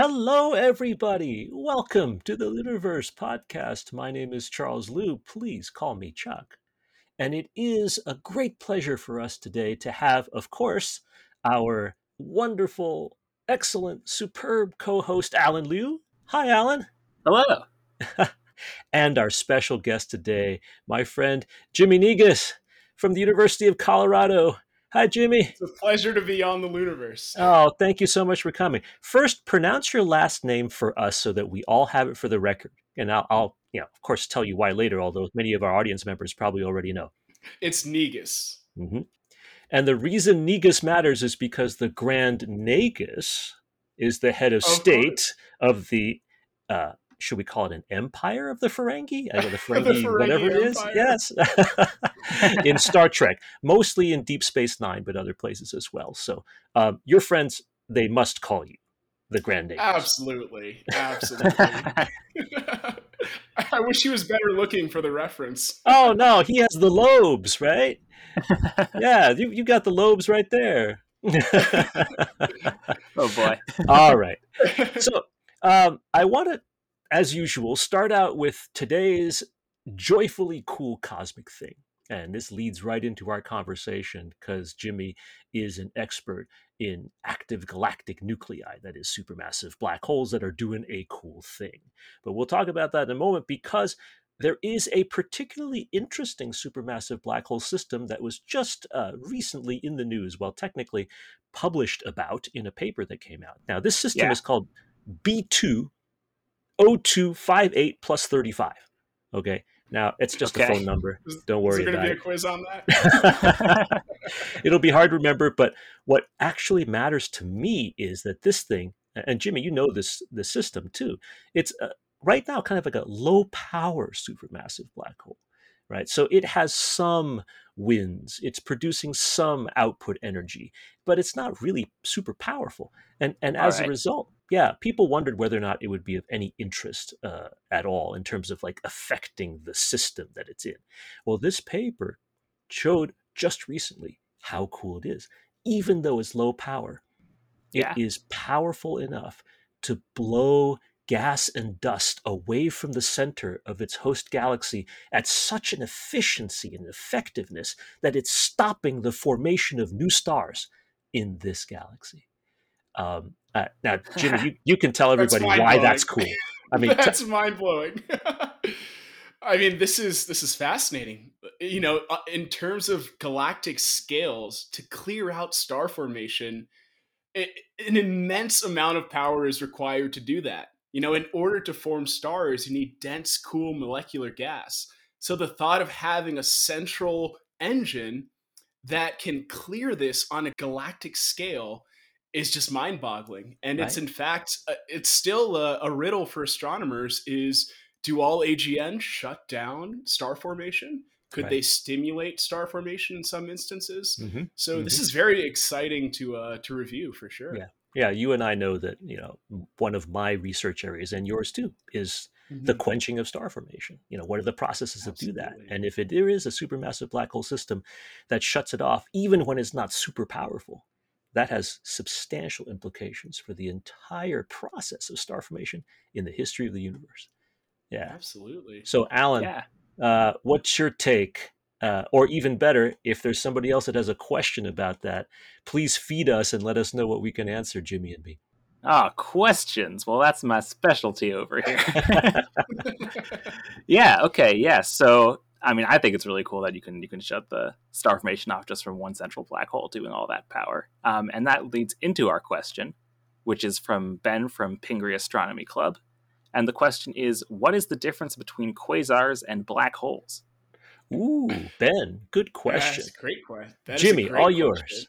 Hello, everybody. Welcome to the LIUniverse podcast. My name is Charles Liu. Please call me Chuck. And it is a great pleasure for us today to have, of course, our wonderful, excellent, superb co host, Allen Liu. Hi, Allen. Hello. and our special guest today, my friend Jimmy Negus from the University of Colorado. Hi, Jimmy. It's a pleasure to be on the LIUniverse. Oh, thank you so much for coming. First, pronounce your last name for us so that we all have it for the record. And I'll, I'll you know, of course, tell you why later, although many of our audience members probably already know. It's Negus. Mm-hmm. And the reason Negus matters is because the Grand Nagus is the head of, of state course. of the uh, should we call it an empire of the Ferengi? I know the Ferengi, the Ferengi whatever it is. Yes, in Star Trek, mostly in Deep Space Nine, but other places as well. So um, your friends, they must call you the Grand Nagus. Absolutely, absolutely. I wish he was better looking for the reference. oh no, he has the lobes, right? yeah, you you got the lobes right there. oh boy! All right, so um, I want to as usual, start out with today's joyfully cool cosmic thing. And this leads right into our conversation because Jimmy is an expert in active galactic nuclei, that is, supermassive black holes that are doing a cool thing. But we'll talk about that in a moment because there is a particularly interesting supermassive black hole system that was just uh, recently in the news, well, technically published about in a paper that came out. Now, this system yeah. is called B2 0258 plus 35. Okay. Now it's just okay. a phone number. Don't worry. Is there going to be a quiz on that? It'll be hard to remember, but what actually matters to me is that this thing, and Jimmy, you know this the system too. It's uh, right now kind of like a low power supermassive black hole, right? So it has some winds. It's producing some output energy, but it's not really super powerful. And and as right. a result, yeah, people wondered whether or not it would be of any interest uh, at all in terms of like affecting the system that it's in. Well, this paper showed just recently how cool it is. Even though it's low power, it yeah. is powerful enough to blow gas and dust away from the center of its host galaxy at such an efficiency and effectiveness that it's stopping the formation of new stars in this galaxy. Um, uh, now, Jimmy, you, you can tell everybody that's why that's cool. I mean, that's t- mind blowing. I mean, this is this is fascinating. You know, uh, in terms of galactic scales, to clear out star formation, it, an immense amount of power is required to do that. You know, in order to form stars, you need dense, cool molecular gas. So the thought of having a central engine that can clear this on a galactic scale is just mind-boggling and right. it's in fact uh, it's still a, a, riddle for astronomers is do all agn shut down star formation could right. they stimulate star formation in some instances mm-hmm. so mm-hmm. this is very exciting to uh, to review for sure yeah yeah you and i know that you know one of my research areas and yours too is mm-hmm. the quenching of star formation you know what are the processes Absolutely. that do that and if it, there is a supermassive black hole system that shuts it off even when it's not super powerful that has substantial implications for the entire process of star formation in the history of the universe. Yeah, absolutely. So, Allen, yeah. uh, what's your take? Uh, or even better, if there's somebody else that has a question about that, please feed us and let us know what we can answer, Jimmy and me. Ah, oh, questions. Well, that's my specialty over here. yeah. Okay. Yeah. So I mean, I think it's really cool that you can you can shut the star formation off just from one central black hole doing all that power. Um, and that leads into our question, which is from Ben from Pingree Astronomy Club. And the question is, what is the difference between quasars and black holes? Ooh, Ben, good question. That's great question. Jimmy, all question. yours.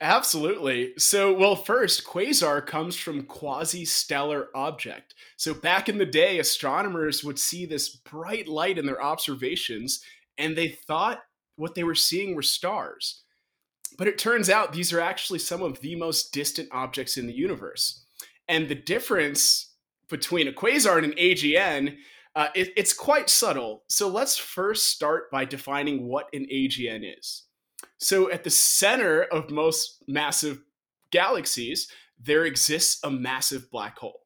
Absolutely. So, well, first, quasar comes from quasi stellar object. So, back in the day, astronomers would see this bright light in their observations, and they thought what they were seeing were stars. But it turns out these are actually some of the most distant objects in the universe. And the difference between a quasar and an AGN, uh, it, it's quite subtle. So, let's first start by defining what an AGN is. So at the center of most massive galaxies, there exists a massive black hole.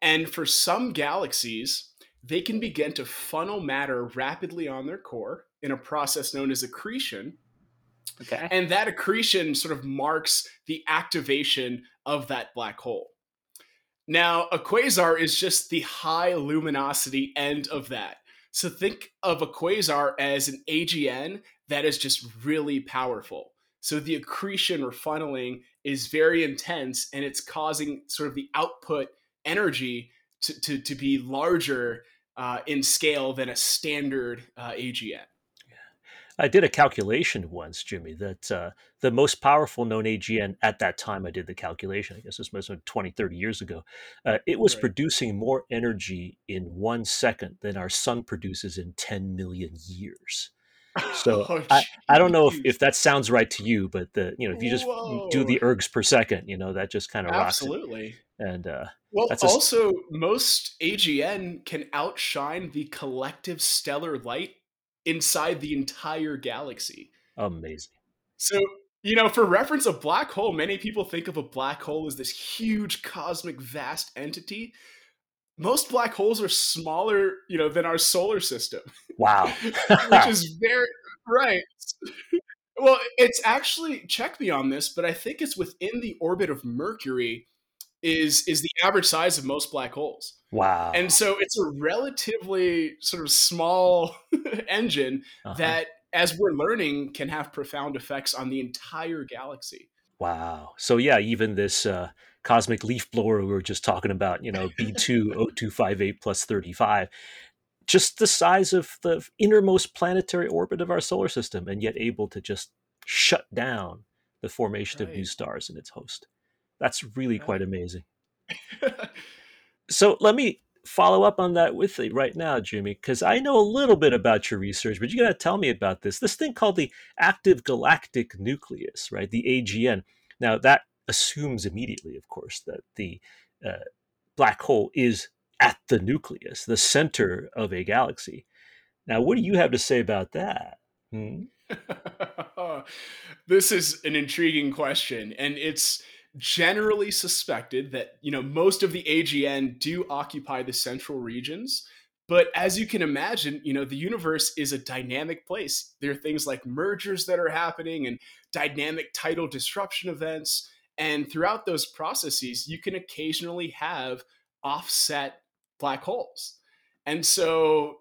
And for some galaxies, they can begin to funnel matter rapidly on their core in a process known as accretion. Okay. And that accretion sort of marks the activation of that black hole. Now, a quasar is just the high luminosity end of that. So think of a quasar as an AGN that is just really powerful. So the accretion or funneling is very intense and it's causing sort of the output energy to, to, to be larger uh, in scale than a standard uh, AGN. I did a calculation once, Jimmy, that uh, the most powerful known AGN at that time, I did the calculation, I guess this must was 20, 30 years ago, uh, it was right. producing more energy in one second than our sun produces in 10 million years. So oh, I, I don't know if, if that sounds right to you, but the you know if you just Whoa. do the ergs per second, you know that just kind of rocks. absolutely. And uh, well, also a... most AGN can outshine the collective stellar light inside the entire galaxy. Amazing. So you know, for reference, a black hole. Many people think of a black hole as this huge cosmic vast entity most black holes are smaller, you know, than our solar system. Wow. which is very right. Well, it's actually check me on this, but I think it's within the orbit of Mercury is is the average size of most black holes. Wow. And so it's a relatively sort of small engine uh-huh. that as we're learning can have profound effects on the entire galaxy. Wow. So yeah, even this uh cosmic leaf blower we were just talking about, you know, B2 0258 plus 35, just the size of the innermost planetary orbit of our solar system, and yet able to just shut down the formation right. of new stars in its host. That's really right. quite amazing. so let me follow up on that with you right now, Jimmy, because I know a little bit about your research, but you got to tell me about this. This thing called the active galactic nucleus, right? The AGN. Now, that assumes immediately, of course, that the uh, black hole is at the nucleus, the center of a galaxy. Now, what do you have to say about that? Hmm? this is an intriguing question, and it's generally suspected that you know most of the AGN do occupy the central regions. But as you can imagine, you know, the universe is a dynamic place. There are things like mergers that are happening and dynamic tidal disruption events. And throughout those processes, you can occasionally have offset black holes. And so,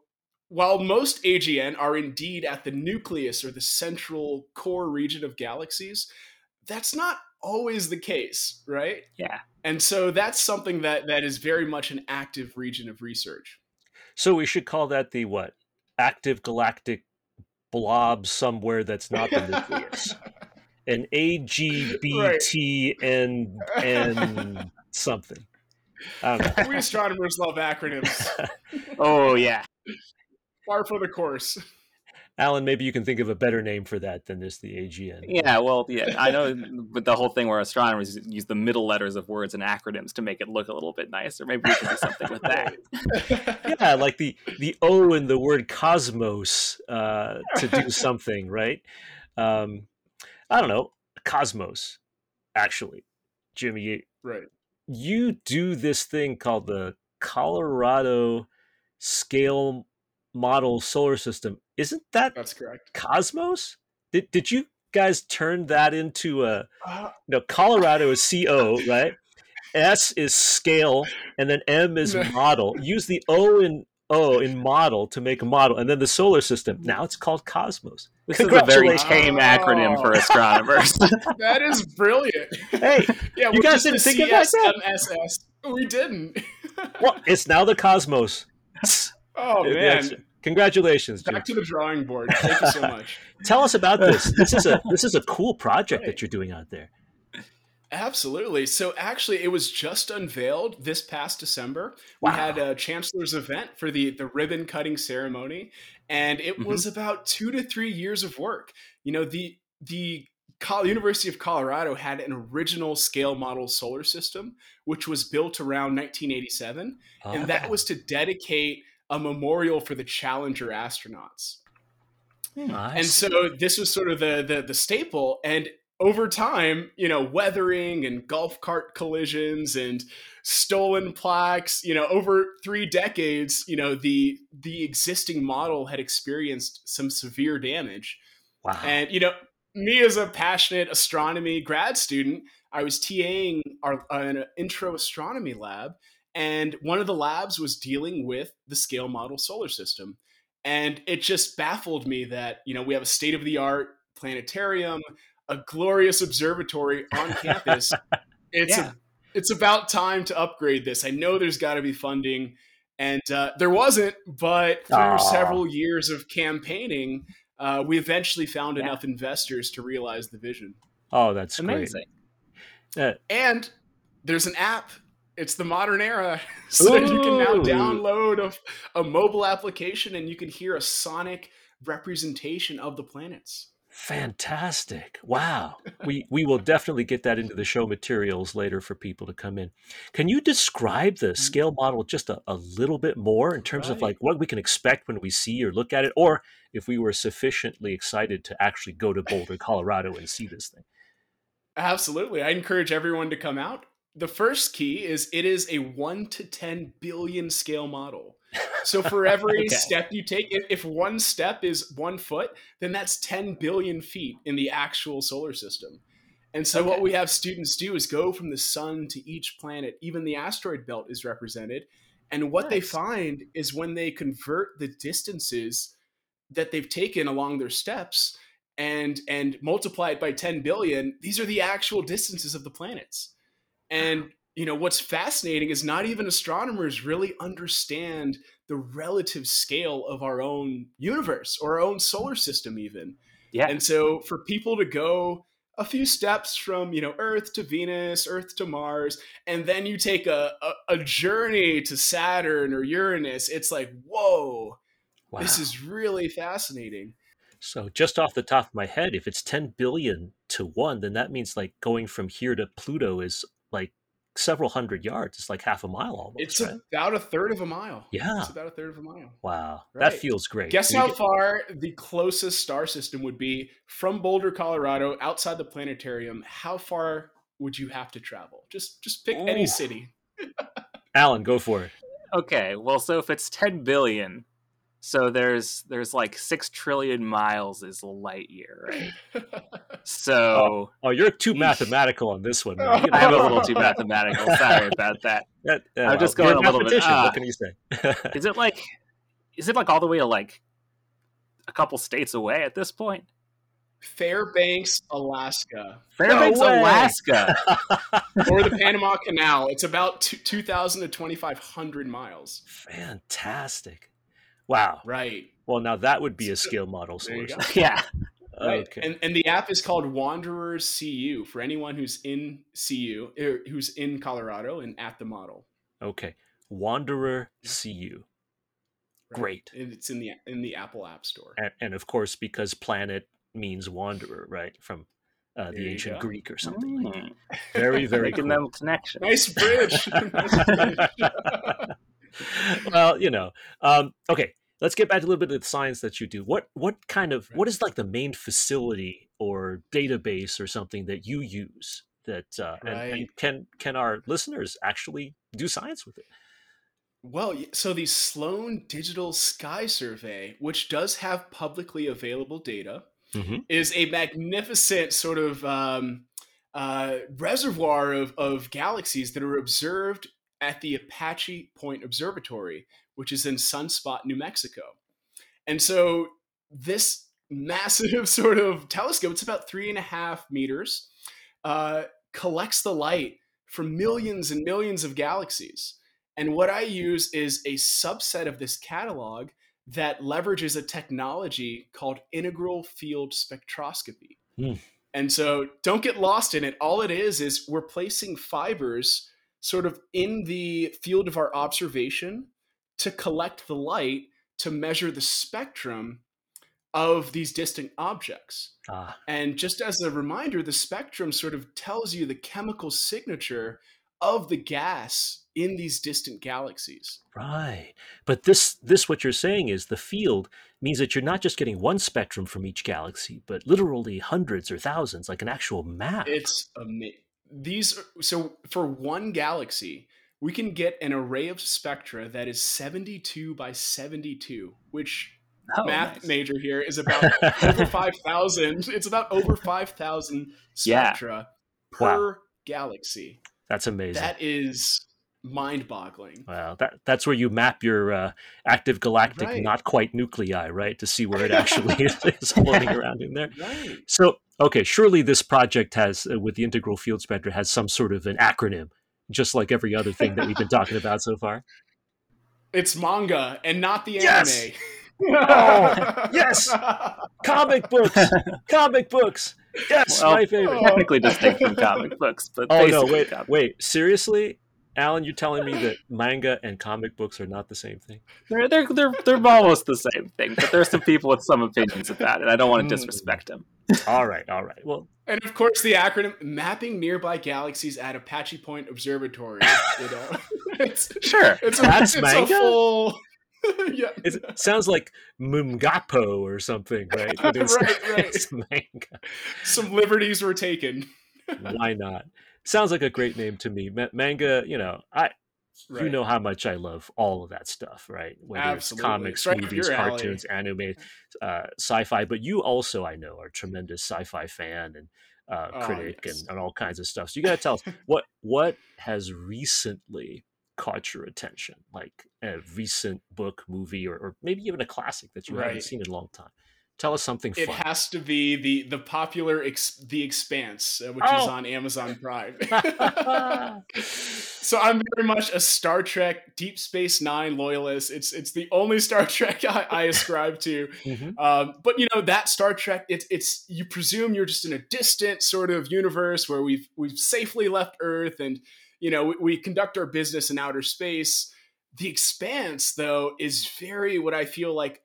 while most AGN are indeed at the nucleus or the central core region of galaxies, that's not always the case, right? Yeah. And so that's something that that is very much an active region of research. So we should call that the what? Active galactic blob somewhere that's not the nucleus. An AGBT and and something. We astronomers love acronyms. oh yeah. Far for the course. Allen, maybe you can think of a better name for that than just the AGN. Yeah, well, yeah, I know, but the whole thing where astronomers use the middle letters of words and acronyms to make it look a little bit nicer. Maybe we can do something with that. yeah, like the the O in the word cosmos uh, to do something, right? Um, I don't know, Cosmos, actually. Jimmy, you, right. you do this thing called the Colorado Scale Model Solar System. Isn't that That's correct. Cosmos? Did did you guys turn that into a uh, no Colorado is CO, right? S is scale and then M is model. Use the O in O in model to make a model, and then the solar system. Now it's called Cosmos. This is a very tame oh. acronym for astronomers. that is brilliant. Hey, yeah, you guys didn't think of that? We didn't. well, it's now the Cosmos. Oh man! Congratulations, Back to the drawing board. Thank you so much. Tell us about this. This is a this is a cool project right. that you're doing out there. Absolutely. So actually, it was just unveiled this past December. Wow. We had a chancellor's event for the the ribbon cutting ceremony, and it mm-hmm. was about two to three years of work. You know, the the University of Colorado had an original scale model solar system, which was built around 1987, and that ah. was to dedicate a memorial for the Challenger astronauts. Nice. And so this was sort of the, the the staple, and over time, you know, weathering and golf cart collisions and stolen plaques, you know, over 3 decades, you know, the the existing model had experienced some severe damage. Wow. And you know, me as a passionate astronomy grad student, I was TAing our an intro astronomy lab and one of the labs was dealing with the scale model solar system. And it just baffled me that, you know, we have a state of the art planetarium, a glorious observatory on campus. It's Yeah. a, it's about time to upgrade this. I know there's got to be funding, and uh, there wasn't. But through Aw. several years of campaigning, uh, we eventually found Yeah. enough investors to realize the vision. oh, that's Amazing. great. Uh, And there's an app. It's the modern era, so you can now download a, a mobile application and you can hear a sonic representation of the planets. Fantastic. Wow. We we will definitely get that into the show materials later for people to come in. Can you describe the mm-hmm. scale model just a, a little bit more in terms of like what we can expect when we see or look at it, or if we were sufficiently excited to actually go to Boulder, Colorado and see this thing? Absolutely. I encourage everyone to come out. The first key is it is a 1 to 10 billion scale model. So for every Okay. step you take, if, if one step is one foot, then that's 10 billion feet in the actual solar system. And so what we have students do is go from the sun to each planet, even the asteroid belt is represented. And what they find is when they convert the distances that they've taken along their steps and and multiply it by 10 billion, these are the actual distances of the planets. And you know what's fascinating is not even astronomers really understand the relative scale of our own universe or our own solar system even. Yeah. And so for people to go a few steps from, you know, Earth to Venus, Earth to Mars, and then you take a, a, a journey to Saturn or Uranus, it's like, whoa, Wow. this is really fascinating. so just off the top of my head, if it's 10 billion to one, then that means like going from here to Pluto is several hundred yards. It's like half a mile almost. It's right? about a third of a mile. Yeah. It's about a third of a mile. Wow. That feels great. Guess And how get- far the closest star system would be from Boulder, Colorado, outside the planetarium? How far would you have to travel? Just just pick Ooh. any city. Allen, go for it. Okay, well, so if it's 10 billion, so there's there's like six trillion miles is a light year, right? So Oh, you're too mathematical on this one. Man. I am a little too mathematical. Sorry about that. that- uh, I'm just going a little bit, mathematician, uh, what can you say? Is it like is it like all the way to like a couple states away at this point? Fairbanks, Alaska, Fairbanks, way. Alaska. or the Panama Canal. It's about two- 2,000 to 2,500 miles. Fantastic. Wow. Right. Well, now that would be a So- scale model there you source. yeah. Right. Okay. And, and the app is called Wanderers CU for anyone who's in CU, er, who's in Colorado and at the model. okay. Wanderer CU. Right. Great. And it's in the in the Apple App Store. And, and of course, because planet means wanderer, right? From uh, the ancient go. Greek or something like that. Mm, Very, very Making cool. them connections. Nice bridge. nice bridge. well, you know, um, okay. Let's get back to a little bit of the science that you do. What what kind of what is like the main facility or database or something that you use that uh, and, and can can our listeners actually do science with it? Well, so the Sloan Digital Sky Survey, which does have publicly available data, Mhm. is a magnificent sort of um, uh, reservoir of, of galaxies that are observed at the Apache Point Observatory, which is in Sunspot, New Mexico. And so this massive sort of telescope, it's about three and a half meters, uh, collects the light from millions and millions of galaxies. And what I use is a subset of this catalog that leverages a technology called integral field spectroscopy. Hmm. And so don't get lost in it. All it is is we're placing fibers sort of in the field of our observation to collect the light to measure the spectrum of these distant objects. Ah, And just as a reminder, the spectrum sort of tells you the chemical signature of the gas in these distant galaxies. Right. But this this what you're saying is the field means that you're not just getting one spectrum from each galaxy, but literally hundreds or thousands, like an actual map. It's amazing. These so for one galaxy, we can get an array of spectra that is 72 by 72, which oh, math nice. major here is about over 5,000. It's about over 5,000 spectra yeah. per wow. galaxy. That's amazing. That is mind-boggling. Wow, that that's where you map your uh, active galactic right. not quite nuclei, right, to see where it actually is floating around in there. Right. So, okay, surely this project has, uh, with the integral field spectra, has some sort of an acronym, just like every other thing that we've been talking about so far. It's manga and not the yes! anime. oh, yes, comic books, comic books. Yes, well, my favorite. Technically distinct from comic books, but oh no, wait, wait, seriously? Allen, you're telling me that manga and comic books are not the same thing? They're they're they're they're almost the same thing, but there's some people with some opinions about it. I don't want to hmm. disrespect them. all right, all right. Well, and of course the acronym mapping nearby galaxies at Apache Point Observatory. You know, it's, sure, it's a, that's it's manga. A full, yeah. It sounds like Mungapo or something, right? right, right. manga. Some liberties were taken. Why not? Sounds like a great name to me. Ma- manga, you know, I right. you know how much I love all of that stuff, right? Whether Absolutely. it's comics, right movies, cartoons, alley. anime, uh, sci-fi, but you also, I know, are a tremendous sci-fi fan and uh, oh, critic yes. and, and all kinds of stuff. So you got to tell us what what has recently caught your attention, like a recent book, movie, or, or maybe even a classic that you right. haven't seen in a long time. Tell us something. It fun. has to be the the popular ex, The Expanse, uh, which oh. is on Amazon Prime. so I'm very much a Star Trek Deep Space Nine loyalist. It's it's the only Star Trek I, I ascribe to. Mm-hmm. Um, but you know that Star Trek, it's it's you presume you're just in a distant sort of universe where we've we've safely left Earth, and you know we, we conduct our business in outer space. The Expanse, though, is very what I feel like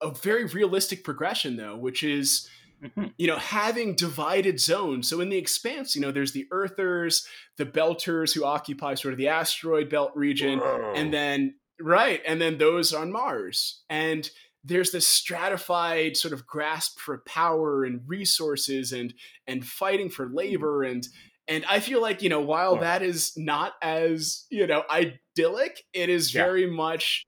a very realistic progression though, which is mm-hmm. you know having divided zones. So in the expanse, you know, there's the Earthers, the Belters who occupy sort of the asteroid belt region, Whoa. and then right, and then those on Mars. And there's this stratified sort of grasp for power and resources and and fighting for labor and and I feel like you know while that is not as you know idyllic, it is yeah. very much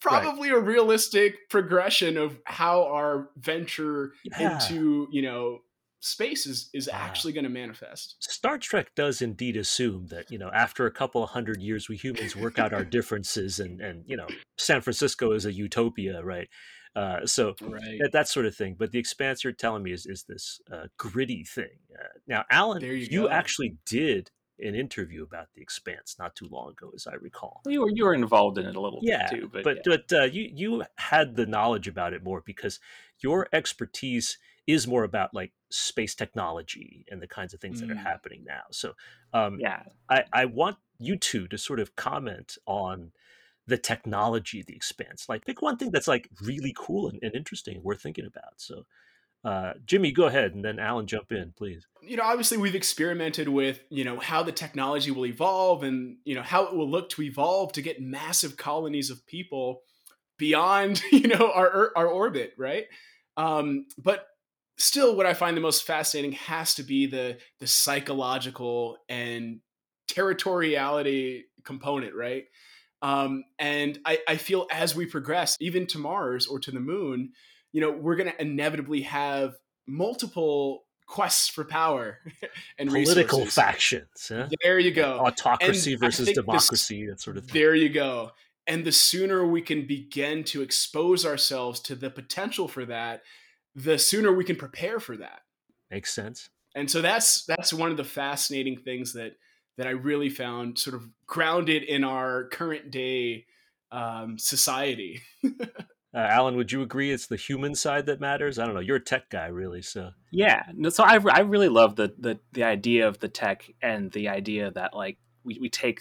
probably right. a realistic progression of how our venture yeah. into you know space is is actually going to manifest. Star Trek does indeed assume that you know after a couple of hundred years we humans work out our differences and and you know San Francisco is a utopia, right? Uh, so right. that, that, sort of thing. But the expanse you're telling me is is this uh, gritty thing. Uh, now, Allen, you, you actually did an interview about the Expanse not too long ago, as I recall. You were you were involved in it a little yeah, bit too, but but, yeah. but uh, you you had the knowledge about it more because your expertise is more about like space technology and the kinds of things mm. that are mm. happening now. So um, yeah, I, I want you two to sort of comment on the technology of the Expanse. Like pick one thing that's like really cool and, and interesting, worth thinking about. So uh, Jimmy, go ahead, and then Allen, jump in, please. You know, obviously, we've experimented with you know how the technology will evolve, and you know how it will look to evolve to get massive colonies of people beyond you know our our orbit, right? Um, but still, what I find the most fascinating has to be the the psychological and territoriality component, right? Um, and I, I feel as we progress, even to Mars or to the moon, you know, we're going to inevitably have multiple quests for power and political resources. factions. Huh? There you go. Autocracy and versus democracy, this, that sort of thing. There you go. And the sooner we can begin to expose ourselves to the potential for that, the sooner we can prepare for that. Makes sense. And so that's that's one of the fascinating things that that I really found sort of grounded in our current day um, society. Uh, Allen, would you agree it's the human side that matters? I don't know. You're a tech guy, really. So yeah, no, so I, I really love the, the the idea of the tech and the idea that like we, we take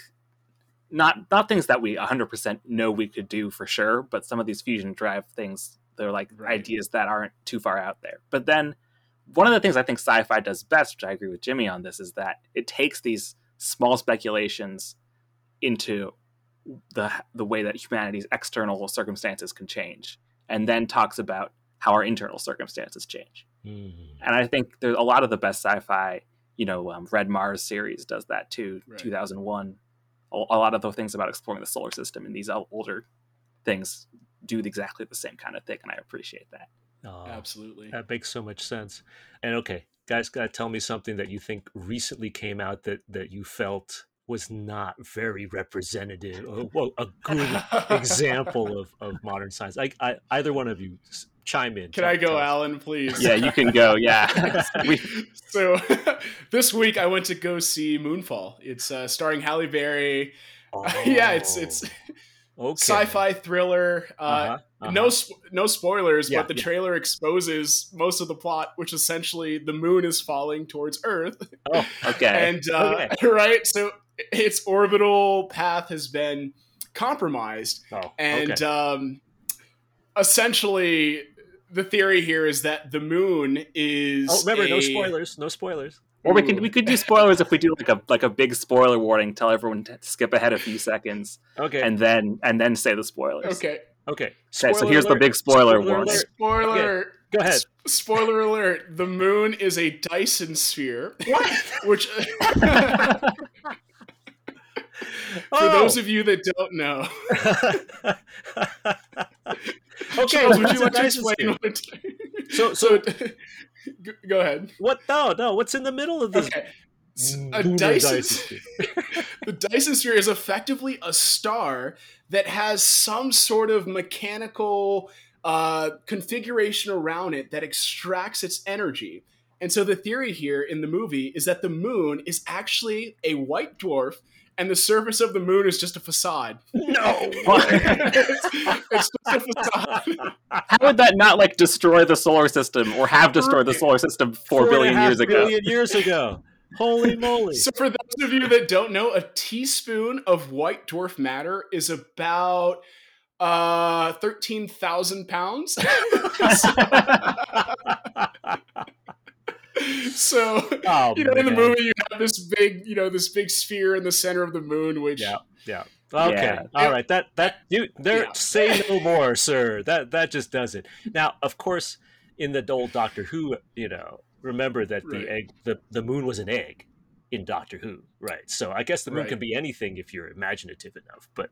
not not things that we 100% know we could do for sure, but some of these fusion drive things they're like right. ideas that aren't too far out there. But then one of the things I think sci-fi does best, which I agree with Jimmy on this, is that it takes these small speculations into the the way that humanity's external circumstances can change, and then talks about how our internal circumstances change. Mm. And I think there's a lot of the best sci-fi, you know, um, Red Mars series does that too. Right. 2001, a, a lot of the things about exploring the solar system and these older things do exactly the same kind of thing, and I appreciate that. Oh, Absolutely, that makes so much sense. And okay, guys, gotta tell me something that you think recently came out that that you felt was not very representative. well, a good example of, of modern science. I, I, either one of you chime in. Can I go, Allen, please? Yeah, you can go. Yeah. so this week I went to go see Moonfall. It's uh, starring Halle Berry. Oh. yeah, it's it's okay. sci-fi thriller. Uh, uh-huh, uh-huh. No no spoilers, yeah, but the yeah. trailer exposes most of the plot, which essentially the moon is falling towards Earth. Oh, okay. and uh, okay. right, so its orbital path has been compromised, oh, and okay. um, essentially the theory here is that the moon is. Oh, remember, a... no spoilers. No spoilers. Or we could we could do spoilers if we do like a like a big spoiler warning, tell everyone to skip ahead a few seconds. Okay. And then and then say the spoilers. Okay. Okay. okay so here's alert. the big spoiler, spoiler warning. Spoiler. Okay. Go ahead. S- spoiler alert: the moon is a Dyson sphere, which. For oh. those of you that don't know, okay, Charles, would you like to explain what? so, so, go ahead. What? No, no. What's in the middle of this? Okay. A Dyson, Dyson the Dyson sphere is effectively a star that has some sort of mechanical uh, configuration around it that extracts its energy. And so the theory here in the movie is that the moon is actually a white dwarf and the surface of the moon is just a facade. No, it's, it's, just a facade. How would that not like destroy the solar system or have destroyed the solar system four, four billion years ago? Billion years ago. Holy moly! So, for those of you that don't know, a teaspoon of white dwarf matter is about uh thirteen thousand pounds. so oh, you know, man. in the movie, you have this big, you know, this big sphere in the center of the moon, which yeah, yeah. Okay, yeah. all right. That that you there. Yeah. Say no more, sir. That that just does it. Now, of course, in the old Doctor Who, you know, remember that right. the egg, the the moon was an egg in Doctor Who, right? So I guess the moon right. can be anything if you're imaginative enough. But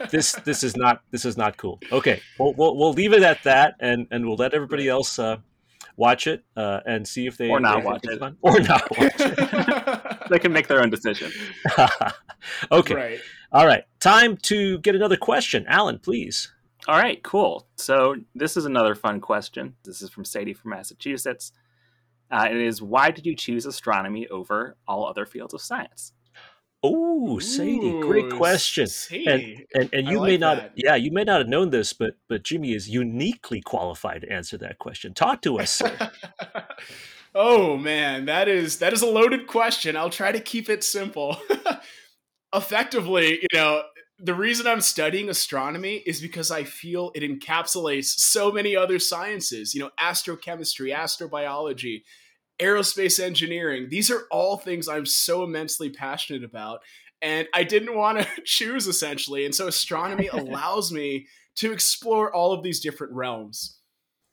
this this is not this is not cool. Okay, we'll we'll, we'll leave it at that, and and we'll let everybody else uh, watch it uh, and see if they or not watch it fun. or not watch it. they can make their own decision. okay. Right. All right. Time to get another question. Alan, please. All right, cool. So this is another fun question. This is from Sadie from Massachusetts. Uh, it is why did you choose astronomy over all other fields of science? Oh, Sadie, great question. Sadie. And and, and you like may not that. yeah, you may not have known this, but but Jimmy is uniquely qualified to answer that question. Talk to us, sir. oh man, that is that is a loaded question. I'll try to keep it simple. Effectively, you know, the reason I'm studying astronomy is because I feel it encapsulates so many other sciences, you know, astrochemistry, astrobiology, aerospace engineering. These are all things I'm so immensely passionate about. And I didn't want to choose essentially. And so astronomy allows me to explore all of these different realms.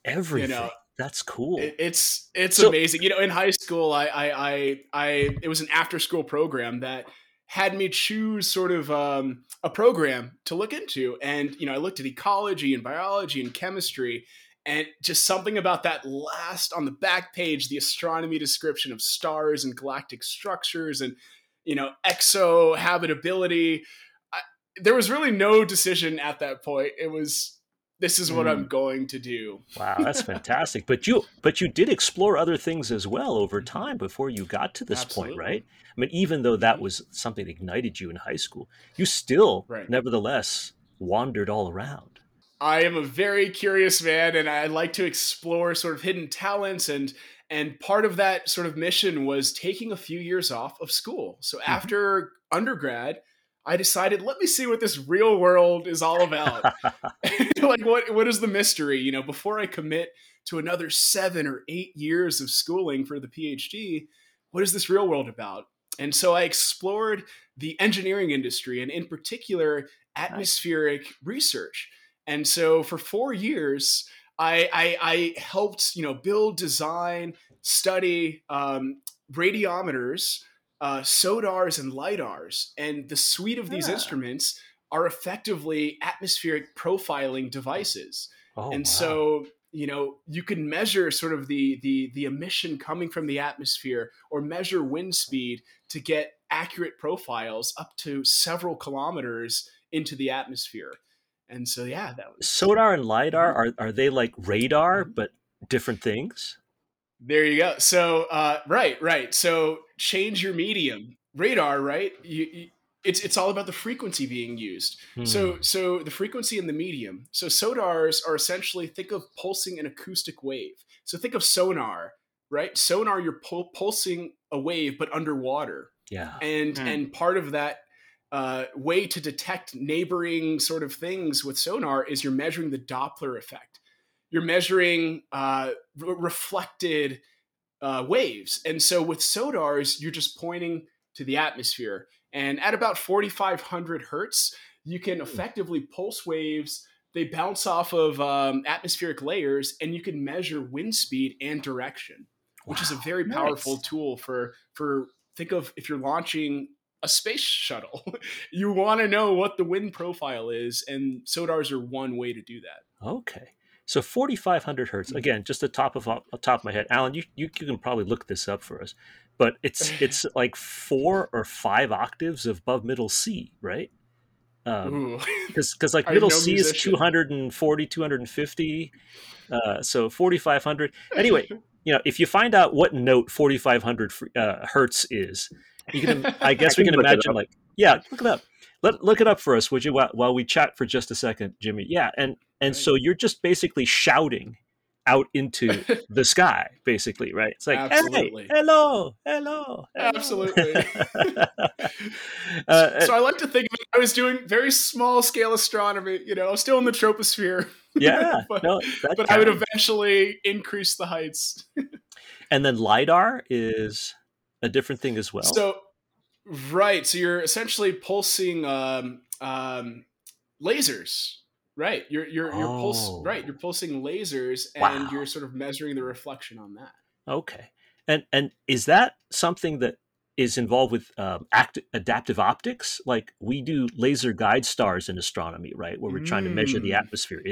Everything. You know, that's cool. It, it's it's so, amazing. You know, in high school, I, I I I it was an after school program that had me choose sort of um, a program to look into, and you know, I looked at ecology and biology and chemistry, and just something about that last on the back page the astronomy description of stars and galactic structures and you know exohabitability. I, there was really no decision at that point. It was this is what mm. i'm going to do. Wow that's fantastic. But you but you did explore other things as well over time before you got to this Absolutely. point right? I mean even though that was something that ignited you in high school you still right. nevertheless wandered all around I am a very curious man and I like to explore sort of hidden talents and and part of that sort of mission was taking a few years off of school. So mm-hmm. after undergrad, I decided let me see what this real world is all about. like what what is the mystery, you know, before I commit to another 7 or 8 years of schooling for the PhD, what is this real world about? and so I explored the engineering industry and, in particular, atmospheric nice. research. And so for four years, I, I, I, helped you know build, design, study um, radiometers, uh, sodars, and lidars, and the suite of these yeah. instruments are effectively atmospheric profiling devices. Oh, and wow. so you know you can measure sort of the the the emission coming from the atmosphere or measure wind speed to get accurate profiles up to several kilometers into the atmosphere and so yeah that was sodar and lidar mm-hmm. are are they like radar mm-hmm. but different things there you go so uh, right right so change your medium radar right you, you it's it's all about the frequency being used. Hmm. So so the frequency and the medium. So sodars are essentially think of pulsing an acoustic wave. So think of sonar, right? Sonar you're pul- pulsing a wave but underwater. Yeah. And hmm. and part of that uh, way to detect neighboring sort of things with sonar is you're measuring the Doppler effect. You're measuring uh, re- reflected uh, waves, and so with sodars, you're just pointing to the atmosphere. And at about 4,500 hertz, you can hmm. effectively pulse waves. They bounce off of um, atmospheric layers, and you can measure wind speed and direction, which wow, is a very powerful nice. tool for for. Think of if you're launching a space shuttle, you want to know what the wind profile is, and sodars are one way to do that. Okay. So 4,500 hertz. Hmm. Again, just the top of the top of my head, Allen. You, you, you can probably look this up for us but it's it's like four or five octaves above middle C, right? Because um, because like middle C musician. is 240, 250, uh, so 4500. Anyway, you know, if you find out what note 4500 uh, hertz is, you can. I guess I we can, can imagine like yeah, look it up. Let look it up for us, would you? While, while we chat for just a second, Jimmy. Yeah, and and right. so you're just basically shouting out into the sky, basically, right? It's like, Absolutely. hey, hello, hello, hello. Absolutely. uh, so I like to think I was doing very small scale astronomy. You know, still in the troposphere. Yeah, but, no, but I would eventually increase the heights. and then lidar is a different thing as well. So, right. So you're essentially pulsing um, um, lasers Right. You're you're you're oh. pulse right. You're pulsing lasers and wow. you're sort of measuring the reflection on that. Okay. And and is that something that is involved with um, act, adaptive optics? Like we do laser guide stars in astronomy, right? Where we're trying to measure the mm. atmosphere.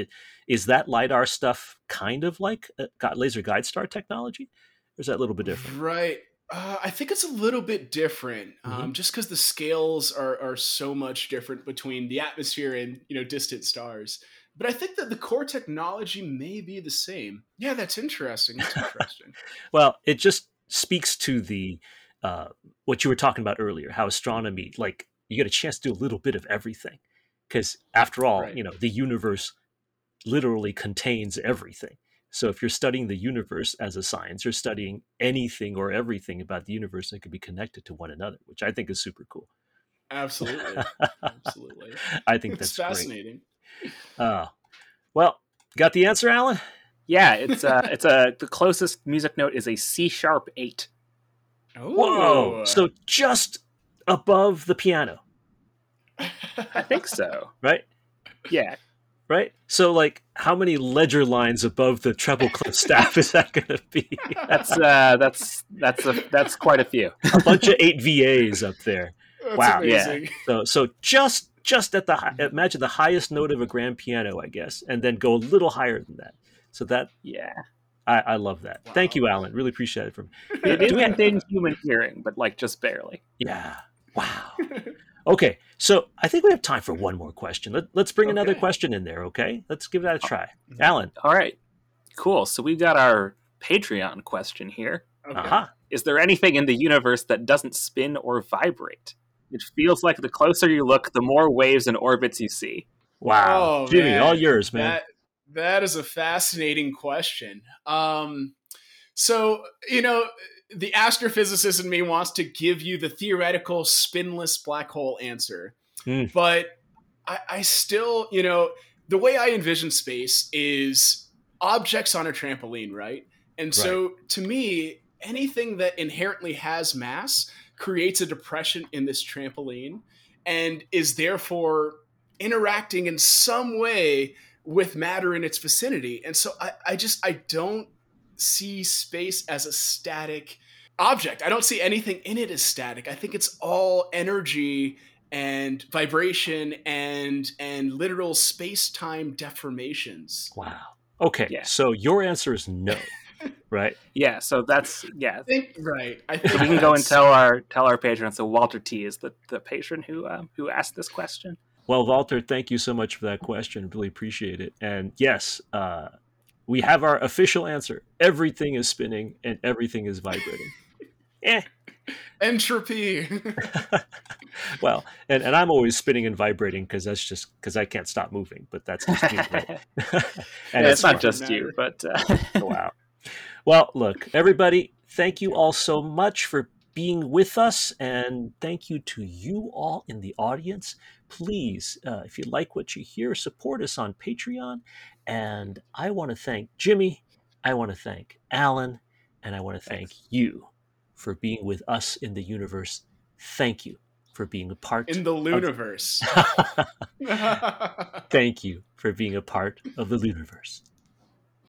Is that lidar stuff kind of like uh, laser guide star technology, or is that a little bit different? Right. Uh, I think it's a little bit different, um, mm-hmm. just because the scales are are so much different between the atmosphere and you know distant stars. But I think that the core technology may be the same. Yeah, that's interesting. That's interesting. well, it just speaks to the uh, what you were talking about earlier, how astronomy, like you get a chance to do a little bit of everything, because after all, right. you know, the universe literally contains everything. So if you're studying the universe as a science, you're studying anything or everything about the universe that could be connected to one another, which I think is super cool. Absolutely. Absolutely. I think that's it's fascinating. Uh, well, got the answer, Allen? Yeah, it's uh it's a the closest music note is a C sharp eight. Oh. Whoa. So just above the piano. I think so. Right? Yeah right? So, like, how many ledger lines above the treble clef staff is that going to be? that's uh, that's that's a, that's quite a few. a bunch of eight VAs up there. That's wow, amazing. yeah. So, so just just at the imagine the highest note of a grand piano, I guess, and then go a little higher than that. So that, yeah. I, I love that. Wow. Thank you, Allen. Really appreciate it. From it is within human hearing, but like just barely. Yeah. Wow. Okay, so I think we have time for one more question. Let, us bring okay. another question in there, okay? Let's give that a try. Allen. All right, cool. So we've got our Patreon question here. Okay. Uh-huh. Is there anything in the universe that doesn't spin or vibrate? It feels like the closer you look, the more waves and orbits you see. Wow. Oh, Jimmy, man. all yours, man. That, that is a fascinating question. Um, so, you know, the astrophysicist in me wants to give you the theoretical spinless black hole answer. Mm. But I, I still, you know, the way I envision space is objects on a trampoline, right? And so right. to me, anything that inherently has mass creates a depression in this trampoline and is therefore interacting in some way with matter in its vicinity. And so I, I just I don't see space as a static object. I don't see anything in it as static. I think it's all energy and vibration and and literal space-time deformations. Wow. Okay. Yeah. So your answer is no. right? Yeah, so that's yeah. I think, right. I think so we can go and tell our tell our patron. So Walter T is the, the patron who um, who asked this question. Well, Walter, thank you so much for that question. Really appreciate it. And yes, uh, we have our official answer. Everything is spinning and everything is vibrating. eh. Entropy. well, and, and I'm always spinning and vibrating because that's just because I can't stop moving. But that's just me. and yeah, it's not just you, but uh... wow. Well, look, everybody, thank you all so much for being with us, and thank you to you all in the audience. Please, uh, if you like what you hear, support us on Patreon. And I want to thank Jimmy, I want to thank Allen, and I want to thank Thanks. you for being with us in the universe. Thank you for being a part in the universe. Thank you for being a part of the universe.